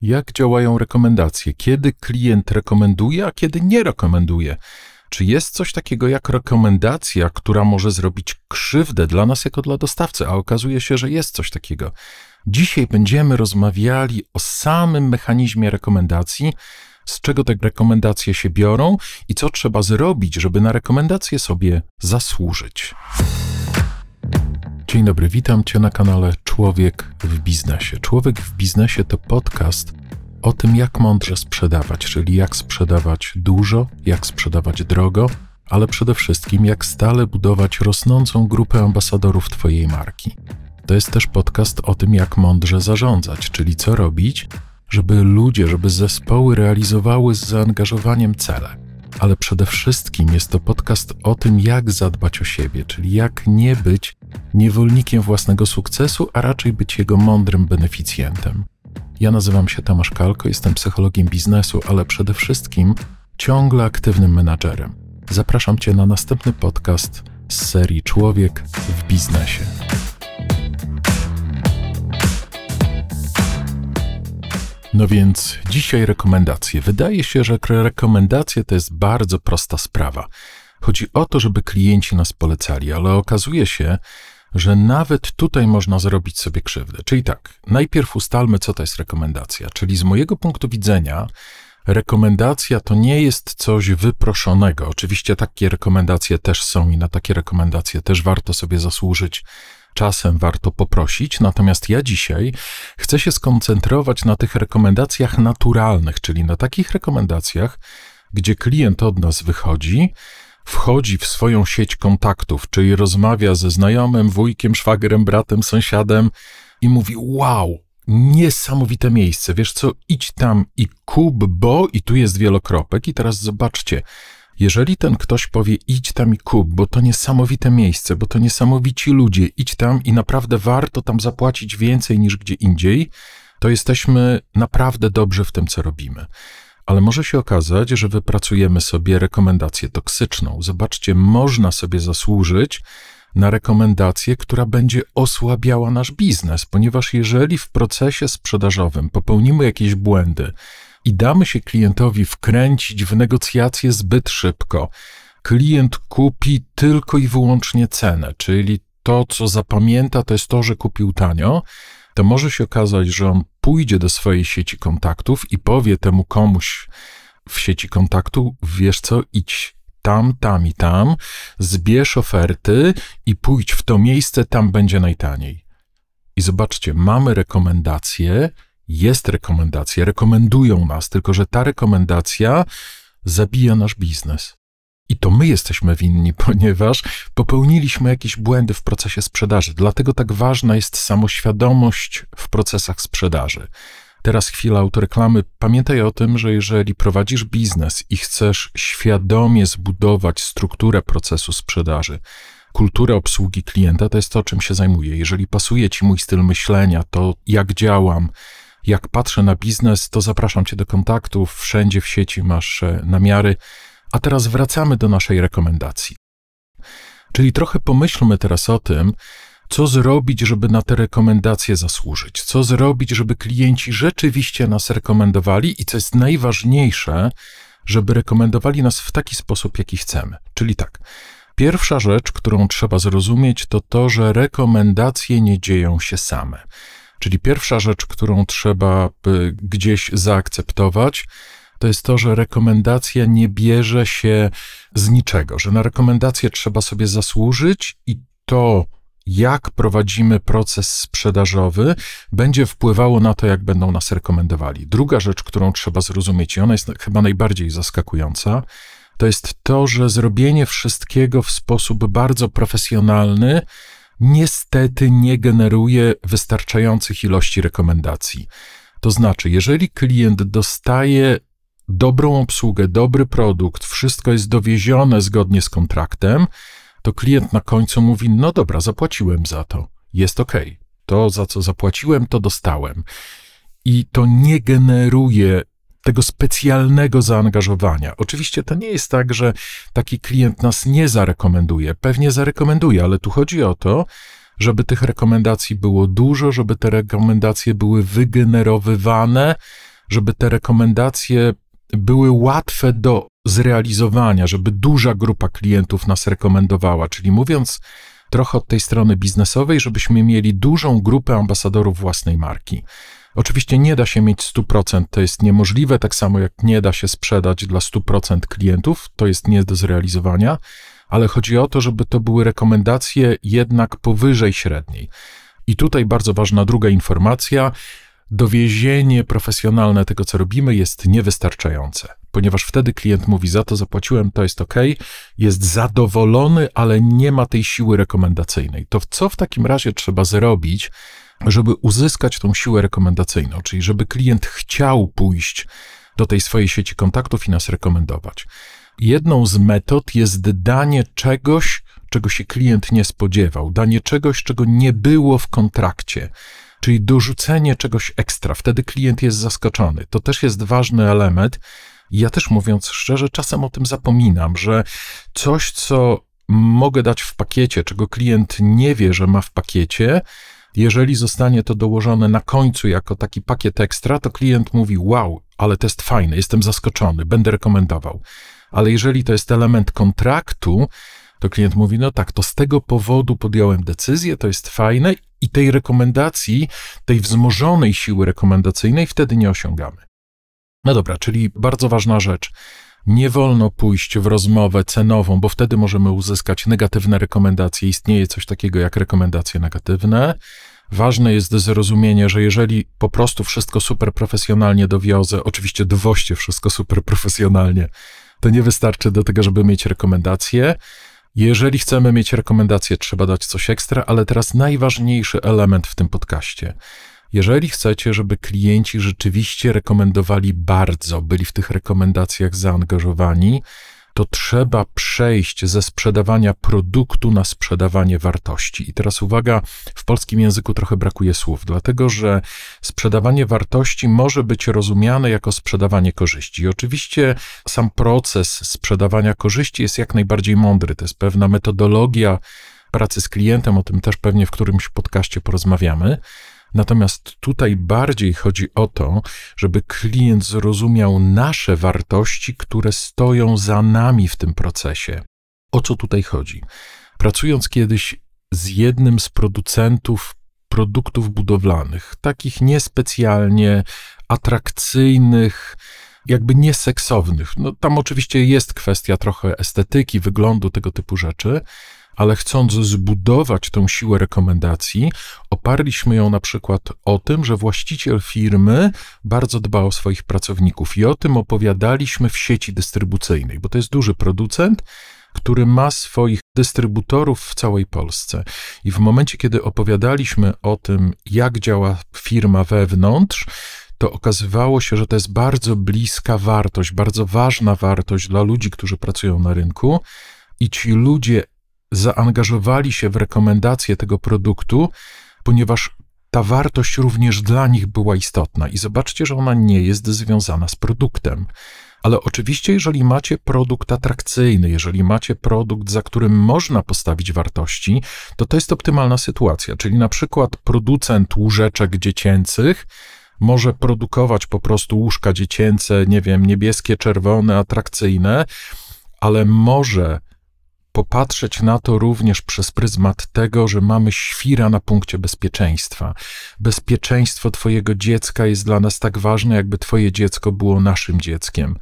Jak działają rekomendacje? Kiedy klient rekomenduje, a kiedy nie rekomenduje? Czy jest coś takiego jak rekomendacja, która może zrobić krzywdę dla nas jako dla dostawcy? A okazuje się, że jest coś takiego. Dzisiaj będziemy rozmawiali o samym mechanizmie rekomendacji, z czego te rekomendacje się biorą i co trzeba zrobić, żeby na rekomendacje sobie zasłużyć. Dzień dobry, witam Cię na kanale Człowiek w Biznesie. Człowiek w Biznesie to podcast o tym, jak mądrze sprzedawać, czyli jak sprzedawać dużo, jak sprzedawać drogo, ale przede wszystkim jak stale budować rosnącą grupę ambasadorów Twojej marki. To jest też podcast o tym, jak mądrze zarządzać, czyli co robić, żeby ludzie, żeby zespoły realizowały z zaangażowaniem cele. Ale przede wszystkim jest to podcast o tym, jak zadbać o siebie, czyli jak nie być niewolnikiem własnego sukcesu, a raczej być jego mądrym beneficjentem. Ja nazywam się Tomasz Kalko, jestem psychologiem biznesu, ale przede wszystkim ciągle aktywnym menadżerem. Zapraszam Cię na następny podcast z serii Człowiek w biznesie. No więc dzisiaj rekomendacje. Wydaje się, że rekomendacje to jest bardzo prosta sprawa. Chodzi o to, żeby klienci nas polecali, ale okazuje się, że nawet tutaj można zrobić sobie krzywdę. Czyli tak, najpierw ustalmy, co to jest rekomendacja. Czyli z mojego punktu widzenia, rekomendacja to nie jest coś wyproszonego. Oczywiście takie rekomendacje też są i na takie rekomendacje też warto sobie zasłużyć. Czasem warto poprosić, natomiast ja dzisiaj chcę się skoncentrować na tych rekomendacjach naturalnych, czyli na takich rekomendacjach, gdzie klient od nas wychodzi, wchodzi w swoją sieć kontaktów, czyli rozmawia ze znajomym, wujkiem, szwagrem, bratem, sąsiadem i mówi: Wow, niesamowite miejsce, wiesz co, idź tam i kup, bo i tu jest wielokropek. I teraz zobaczcie, jeżeli ten ktoś powie: idź tam i kup, bo to niesamowite miejsce, bo to niesamowici ludzie, idź tam i naprawdę warto tam zapłacić więcej niż gdzie indziej, to jesteśmy naprawdę dobrze w tym, co robimy ale może się okazać, że wypracujemy sobie rekomendację toksyczną. Zobaczcie, można sobie zasłużyć na rekomendację, która będzie osłabiała nasz biznes, ponieważ jeżeli w procesie sprzedażowym popełnimy jakieś błędy i damy się klientowi wkręcić w negocjacje zbyt szybko, klient kupi tylko i wyłącznie cenę, czyli to, co zapamięta, to jest to, że kupił tanio, to może się okazać, że on pójdzie do swojej sieci kontaktów i powie temu komuś w sieci kontaktu, wiesz co, idź tam, tam i tam, zbierz oferty i pójdź w to miejsce, tam będzie najtaniej. I zobaczcie, mamy rekomendację, jest rekomendacja, rekomendują nas, tylko że ta rekomendacja zabija nasz biznes. I to my jesteśmy winni, ponieważ popełniliśmy jakieś błędy w procesie sprzedaży. Dlatego tak ważna jest samoświadomość w procesach sprzedaży. Teraz chwila autoreklamy. Pamiętaj o tym, że jeżeli prowadzisz biznes i chcesz świadomie zbudować strukturę procesu sprzedaży, kulturę obsługi klienta, to jest to, czym się zajmuję. Jeżeli pasuje ci mój styl myślenia, to jak działam, jak patrzę na biznes, to zapraszam cię do kontaktów. Wszędzie w sieci masz e, namiary. A teraz wracamy do naszej rekomendacji. Czyli trochę pomyślmy teraz o tym, co zrobić, żeby na te rekomendacje zasłużyć, co zrobić, żeby klienci rzeczywiście nas rekomendowali i co jest najważniejsze, żeby rekomendowali nas w taki sposób, jaki chcemy. Czyli tak. Pierwsza rzecz, którą trzeba zrozumieć, to to, że rekomendacje nie dzieją się same. Czyli pierwsza rzecz, którą trzeba gdzieś zaakceptować, to jest to, że rekomendacja nie bierze się z niczego, że na rekomendację trzeba sobie zasłużyć i to, jak prowadzimy proces sprzedażowy, będzie wpływało na to, jak będą nas rekomendowali. Druga rzecz, którą trzeba zrozumieć, i ona jest chyba najbardziej zaskakująca, to jest to, że zrobienie wszystkiego w sposób bardzo profesjonalny niestety nie generuje wystarczających ilości rekomendacji. To znaczy, jeżeli klient dostaje dobrą obsługę, dobry produkt, wszystko jest dowiezione zgodnie z kontraktem, to klient na końcu mówi: No dobra, zapłaciłem za to, jest ok. To, za co zapłaciłem, to dostałem. I to nie generuje tego specjalnego zaangażowania. Oczywiście to nie jest tak, że taki klient nas nie zarekomenduje. Pewnie zarekomenduje, ale tu chodzi o to, żeby tych rekomendacji było dużo, żeby te rekomendacje były wygenerowywane, żeby te rekomendacje były łatwe do zrealizowania, żeby duża grupa klientów nas rekomendowała. Czyli mówiąc trochę od tej strony biznesowej, żebyśmy mieli dużą grupę ambasadorów własnej marki. Oczywiście nie da się mieć 100%, to jest niemożliwe, tak samo jak nie da się sprzedać dla 100% klientów, to jest nie do zrealizowania, ale chodzi o to, żeby to były rekomendacje jednak powyżej średniej. I tutaj bardzo ważna druga informacja. Dowiezienie profesjonalne tego, co robimy, jest niewystarczające, ponieważ wtedy klient mówi: Za to zapłaciłem, to jest ok, jest zadowolony, ale nie ma tej siły rekomendacyjnej. To co w takim razie trzeba zrobić, żeby uzyskać tą siłę rekomendacyjną, czyli żeby klient chciał pójść do tej swojej sieci kontaktów i nas rekomendować. Jedną z metod jest danie czegoś, czego się klient nie spodziewał, danie czegoś, czego nie było w kontrakcie, czyli dorzucenie czegoś ekstra. Wtedy klient jest zaskoczony. To też jest ważny element. Ja też mówiąc szczerze, czasem o tym zapominam, że coś, co mogę dać w pakiecie, czego klient nie wie, że ma w pakiecie, jeżeli zostanie to dołożone na końcu jako taki pakiet ekstra, to klient mówi: Wow, ale to jest fajne, jestem zaskoczony, będę rekomendował. Ale jeżeli to jest element kontraktu, to klient mówi: No tak, to z tego powodu podjąłem decyzję, to jest fajne i tej rekomendacji, tej wzmożonej siły rekomendacyjnej wtedy nie osiągamy. No dobra, czyli bardzo ważna rzecz. Nie wolno pójść w rozmowę cenową, bo wtedy możemy uzyskać negatywne rekomendacje. Istnieje coś takiego jak rekomendacje negatywne. Ważne jest zrozumienie, że jeżeli po prostu wszystko super profesjonalnie dowiozę, oczywiście dowoźcie wszystko super profesjonalnie, to nie wystarczy do tego, żeby mieć rekomendacje. Jeżeli chcemy mieć rekomendacje, trzeba dać coś ekstra, ale teraz najważniejszy element w tym podcaście. Jeżeli chcecie, żeby klienci rzeczywiście rekomendowali bardzo, byli w tych rekomendacjach zaangażowani, to trzeba przejść ze sprzedawania produktu na sprzedawanie wartości. I teraz uwaga, w polskim języku trochę brakuje słów, dlatego że sprzedawanie wartości może być rozumiane jako sprzedawanie korzyści. I oczywiście sam proces sprzedawania korzyści jest jak najbardziej mądry. To jest pewna metodologia pracy z klientem, o tym też pewnie w którymś podcaście porozmawiamy. Natomiast tutaj bardziej chodzi o to, żeby klient zrozumiał nasze wartości, które stoją za nami w tym procesie. O co tutaj chodzi? Pracując kiedyś z jednym z producentów produktów budowlanych, takich niespecjalnie atrakcyjnych, jakby nieseksownych. No, tam oczywiście jest kwestia trochę estetyki, wyglądu, tego typu rzeczy, ale chcąc zbudować tą siłę rekomendacji, oparliśmy ją na przykład o tym, że właściciel firmy bardzo dba o swoich pracowników i o tym opowiadaliśmy w sieci dystrybucyjnej, bo to jest duży producent, który ma swoich dystrybutorów w całej Polsce. I w momencie, kiedy opowiadaliśmy o tym, jak działa firma wewnątrz, to okazywało się, że to jest bardzo bliska wartość, bardzo ważna wartość dla ludzi, którzy pracują na rynku. I ci ludzie zaangażowali się w rekomendację tego produktu, ponieważ ta wartość również dla nich była istotna. I zobaczcie, że ona nie jest związana z produktem. Ale oczywiście, jeżeli macie produkt atrakcyjny, jeżeli macie produkt, za którym można postawić wartości, to to jest optymalna sytuacja. Czyli na przykład producent łóżeczek dziecięcych może produkować po prostu łóżka dziecięce, nie wiem, niebieskie, czerwone, atrakcyjne, ale może popatrzeć na to również przez pryzmat tego, że mamy świra na punkcie bezpieczeństwa. Bezpieczeństwo Twojego dziecka jest dla nas tak ważne, jakby Twoje dziecko było naszym dzieckiem.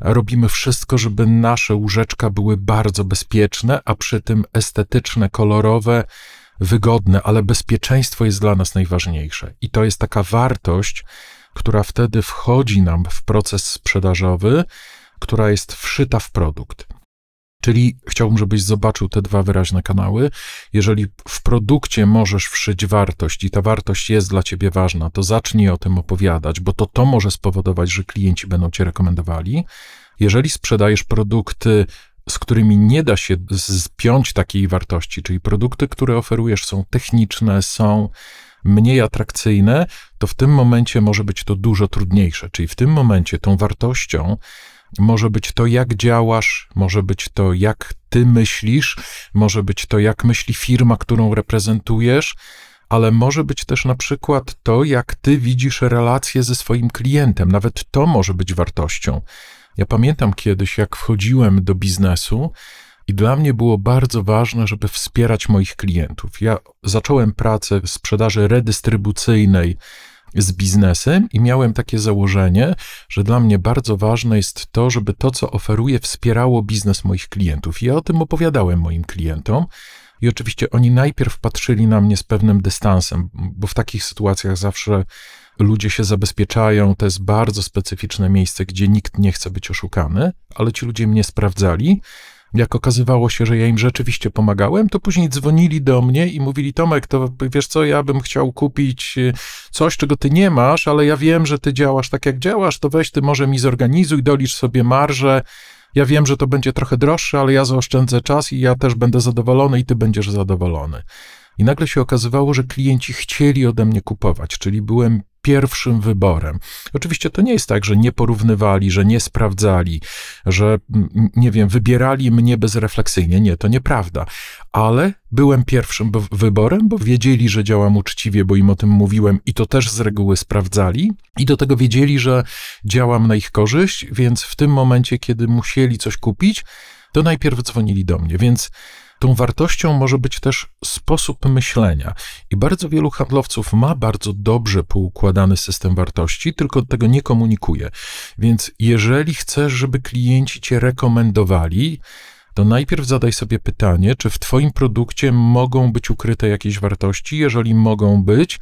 Robimy wszystko, żeby nasze łóżeczka były bardzo bezpieczne, a przy tym estetyczne, kolorowe, wygodne, ale bezpieczeństwo jest dla nas najważniejsze. I to jest taka wartość, która wtedy wchodzi nam w proces sprzedażowy, która jest wszyta w produkt. Czyli chciałbym, żebyś zobaczył te dwa wyraźne kanały. Jeżeli w produkcie możesz wszyć wartość i ta wartość jest dla ciebie ważna, to zacznij o tym opowiadać, bo to to może spowodować, że klienci będą cię rekomendowali. Jeżeli sprzedajesz produkty, z którymi nie da się zpiąć takiej wartości, czyli produkty, które oferujesz są techniczne, są mniej atrakcyjne, to w tym momencie może być to dużo trudniejsze. Czyli w tym momencie tą wartością może być to, jak działasz, może być to, jak ty myślisz, może być to, jak myśli firma, którą reprezentujesz, ale może być też na przykład to, jak ty widzisz relacje ze swoim klientem. Nawet to może być wartością. Ja pamiętam kiedyś, jak wchodziłem do biznesu, i dla mnie było bardzo ważne, żeby wspierać moich klientów. Ja zacząłem pracę w sprzedaży redystrybucyjnej z biznesem i miałem takie założenie, że dla mnie bardzo ważne jest to, żeby to, co oferuję, wspierało biznes moich klientów. I ja o tym opowiadałem moim klientom. I oczywiście oni najpierw patrzyli na mnie z pewnym dystansem, bo w takich sytuacjach zawsze ludzie się zabezpieczają. To jest bardzo specyficzne miejsce, gdzie nikt nie chce być oszukany, ale ci ludzie mnie sprawdzali jak okazywało się, że ja im rzeczywiście pomagałem, to później dzwonili do mnie i mówili: Tomek, to wiesz co, ja bym chciał kupić y, coś, czego ty nie masz, ale ja wiem, że ty działasz tak, jak działasz, to weź ty może mi zorganizuj, dolicz sobie marżę. Ja wiem, że to będzie trochę droższe, ale ja zaoszczędzę czas i ja też będę zadowolony i ty będziesz zadowolony. I nagle się okazywało, że klienci chcieli ode mnie kupować, czyli byłem pierwszym wyborem. Oczywiście to nie jest tak, że nie porównywali, że nie sprawdzali, że nie wiem, wybierali mnie bezrefleksyjnie. Nie, to nieprawda. Ale byłem pierwszym wyborem, bo wiedzieli, że działam uczciwie, bo im o tym mówiłem i to też z reguły sprawdzali. I do tego wiedzieli, że działam na ich korzyść, więc w tym momencie, kiedy musieli coś kupić, to najpierw dzwonili do mnie. Więc Tą wartością może być też sposób myślenia. I bardzo wielu handlowców ma bardzo dobrze poukładany system wartości, tylko tego nie komunikuje. Więc jeżeli chcesz, żeby klienci cię rekomendowali, to najpierw zadaj sobie pytanie, czy w Twoim produkcie mogą być ukryte jakieś wartości. Jeżeli mogą być,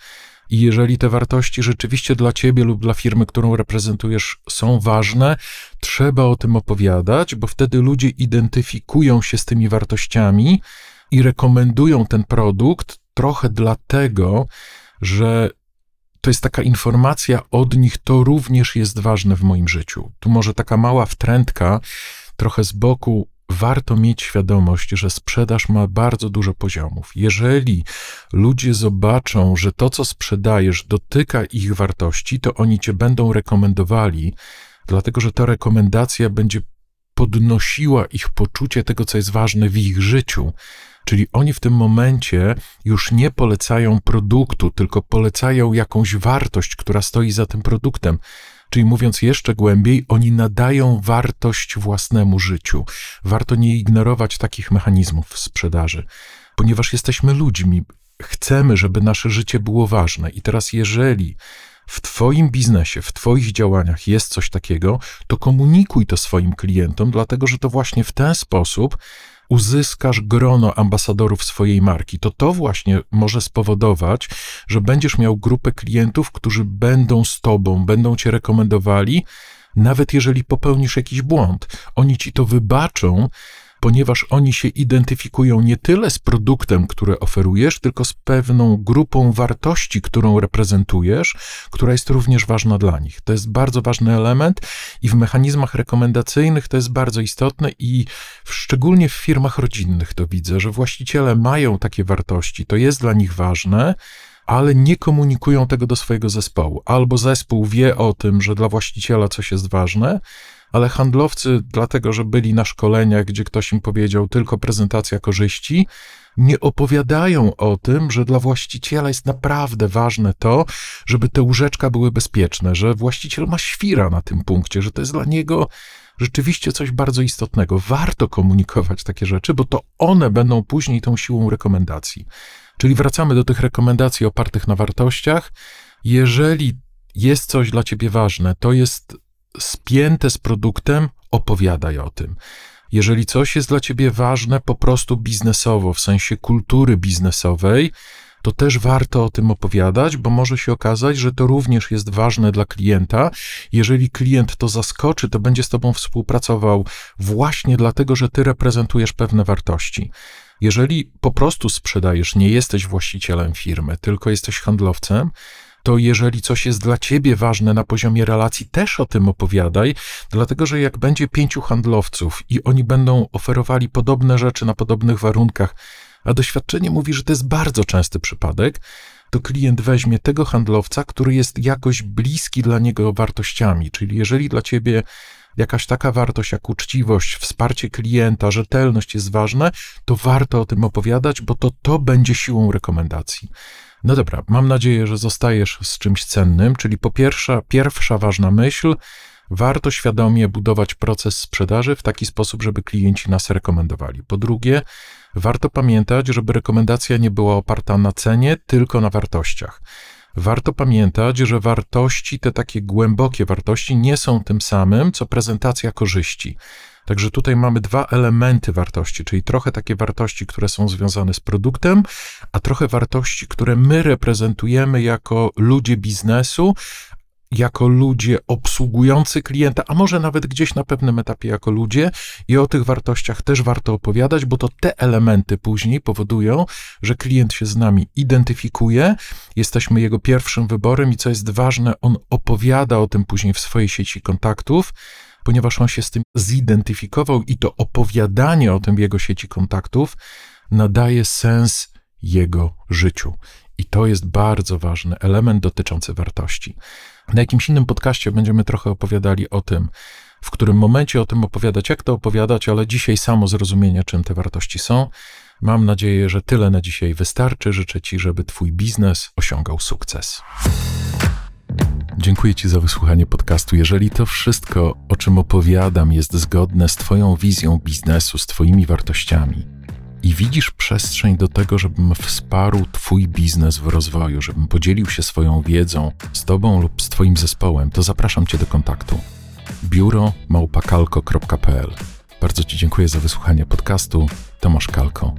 i jeżeli te wartości rzeczywiście dla ciebie lub dla firmy, którą reprezentujesz, są ważne, trzeba o tym opowiadać, bo wtedy ludzie identyfikują się z tymi wartościami i rekomendują ten produkt trochę dlatego, że to jest taka informacja od nich, to również jest ważne w moim życiu. Tu może taka mała wtrętka, trochę z boku warto mieć świadomość, że sprzedaż ma bardzo dużo poziomów. Jeżeli ludzie zobaczą, że to, co sprzedajesz, dotyka ich wartości, to oni cię będą rekomendowali, dlatego że ta rekomendacja będzie podnosiła ich poczucie tego, co jest ważne w ich życiu. Czyli oni w tym momencie już nie polecają produktu, tylko polecają jakąś wartość, która stoi za tym produktem. Czyli mówiąc jeszcze głębiej, oni nadają wartość własnemu życiu. Warto nie ignorować takich mechanizmów sprzedaży, ponieważ jesteśmy ludźmi. Chcemy, żeby nasze życie było ważne. I teraz, jeżeli w Twoim biznesie, w Twoich działaniach jest coś takiego, to komunikuj to swoim klientom, dlatego że to właśnie w ten sposób uzyskasz grono ambasadorów swojej marki, to to właśnie może spowodować, że będziesz miał grupę klientów, którzy będą z tobą, będą cię rekomendowali, nawet jeżeli popełnisz jakiś błąd. Oni ci to wybaczą, ponieważ oni się identyfikują nie tyle z produktem, który oferujesz, tylko z pewną grupą wartości, którą reprezentujesz, która jest również ważna dla nich. To jest bardzo ważny element i w mechanizmach rekomendacyjnych to jest bardzo istotne i szczególnie w firmach rodzinnych to widzę, że właściciele mają takie wartości, to jest dla nich ważne ale nie komunikują tego do swojego zespołu. Albo zespół wie o tym, że dla właściciela coś jest ważne, ale handlowcy, dlatego że byli na szkoleniach, gdzie ktoś im powiedział tylko prezentacja korzyści, nie opowiadają o tym, że dla właściciela jest naprawdę ważne to, żeby te łóżeczka były bezpieczne, że właściciel ma świra na tym punkcie, że to jest dla niego rzeczywiście coś bardzo istotnego. Warto komunikować takie rzeczy, bo to one będą później tą siłą rekomendacji. Czyli wracamy do tych rekomendacji opartych na wartościach. Jeżeli jest coś dla ciebie ważne, to jest spięte z produktem, opowiadaj o tym. Jeżeli coś jest dla ciebie ważne po prostu biznesowo, w sensie kultury biznesowej, to też warto o tym opowiadać, bo może się okazać, że to również jest ważne dla klienta. Jeżeli klient to zaskoczy, to będzie z tobą współpracował właśnie dlatego, że ty reprezentujesz pewne wartości. Jeżeli po prostu sprzedajesz, nie jesteś właścicielem firmy, tylko jesteś handlowcem, to jeżeli coś jest dla ciebie ważne na poziomie relacji, też o tym opowiadaj, dlatego że jak będzie pięciu handlowców i oni będą oferowali podobne rzeczy na podobnych warunkach, a doświadczenie mówi, że to jest bardzo częsty przypadek, to klient weźmie tego handlowca, który jest jakoś bliski dla niego wartościami. Czyli jeżeli dla ciebie jakaś taka wartość jak uczciwość, wsparcie klienta, rzetelność jest ważne, to warto o tym opowiadać, bo to to będzie siłą rekomendacji. No dobra, mam nadzieję, że zostajesz z czymś cennym, czyli po pierwsze, pierwsza ważna myśl, warto świadomie budować proces sprzedaży w taki sposób, żeby klienci nas rekomendowali. Po drugie, warto pamiętać, żeby rekomendacja nie była oparta na cenie, tylko na wartościach. Warto pamiętać, że wartości, te takie głębokie wartości, nie są tym samym, co prezentacja korzyści. Także tutaj mamy dwa elementy wartości, czyli trochę takie wartości, które są związane z produktem, a trochę wartości, które my reprezentujemy jako ludzie biznesu, jako ludzie obsługujący klienta, a może nawet gdzieś na pewnym etapie jako ludzie, i o tych wartościach też warto opowiadać, bo to te elementy później powodują, że klient się z nami identyfikuje, jesteśmy jego pierwszym wyborem i co jest ważne, on opowiada o tym później w swojej sieci kontaktów, ponieważ on się z tym zidentyfikował i to opowiadanie o tym jego sieci kontaktów nadaje sens jego życiu. I to jest bardzo ważny element dotyczący wartości. Na jakimś innym podcaście będziemy trochę opowiadali o tym, w którym momencie o tym opowiadać, jak to opowiadać, ale dzisiaj samo zrozumienie, czym te wartości są. Mam nadzieję, że tyle na dzisiaj wystarczy. Życzę Ci, żeby Twój biznes osiągał sukces. Dziękuję Ci za wysłuchanie podcastu. Jeżeli to wszystko, o czym opowiadam, jest zgodne z Twoją wizją biznesu, z Twoimi wartościami, i widzisz przestrzeń do tego, żebym wsparł Twój biznes w rozwoju, żebym podzielił się swoją wiedzą z Tobą lub z Twoim zespołem, to zapraszam Cię do kontaktu. Biuro małpakalko.pl Bardzo Ci dziękuję za wysłuchanie podcastu. Tomasz Kalko.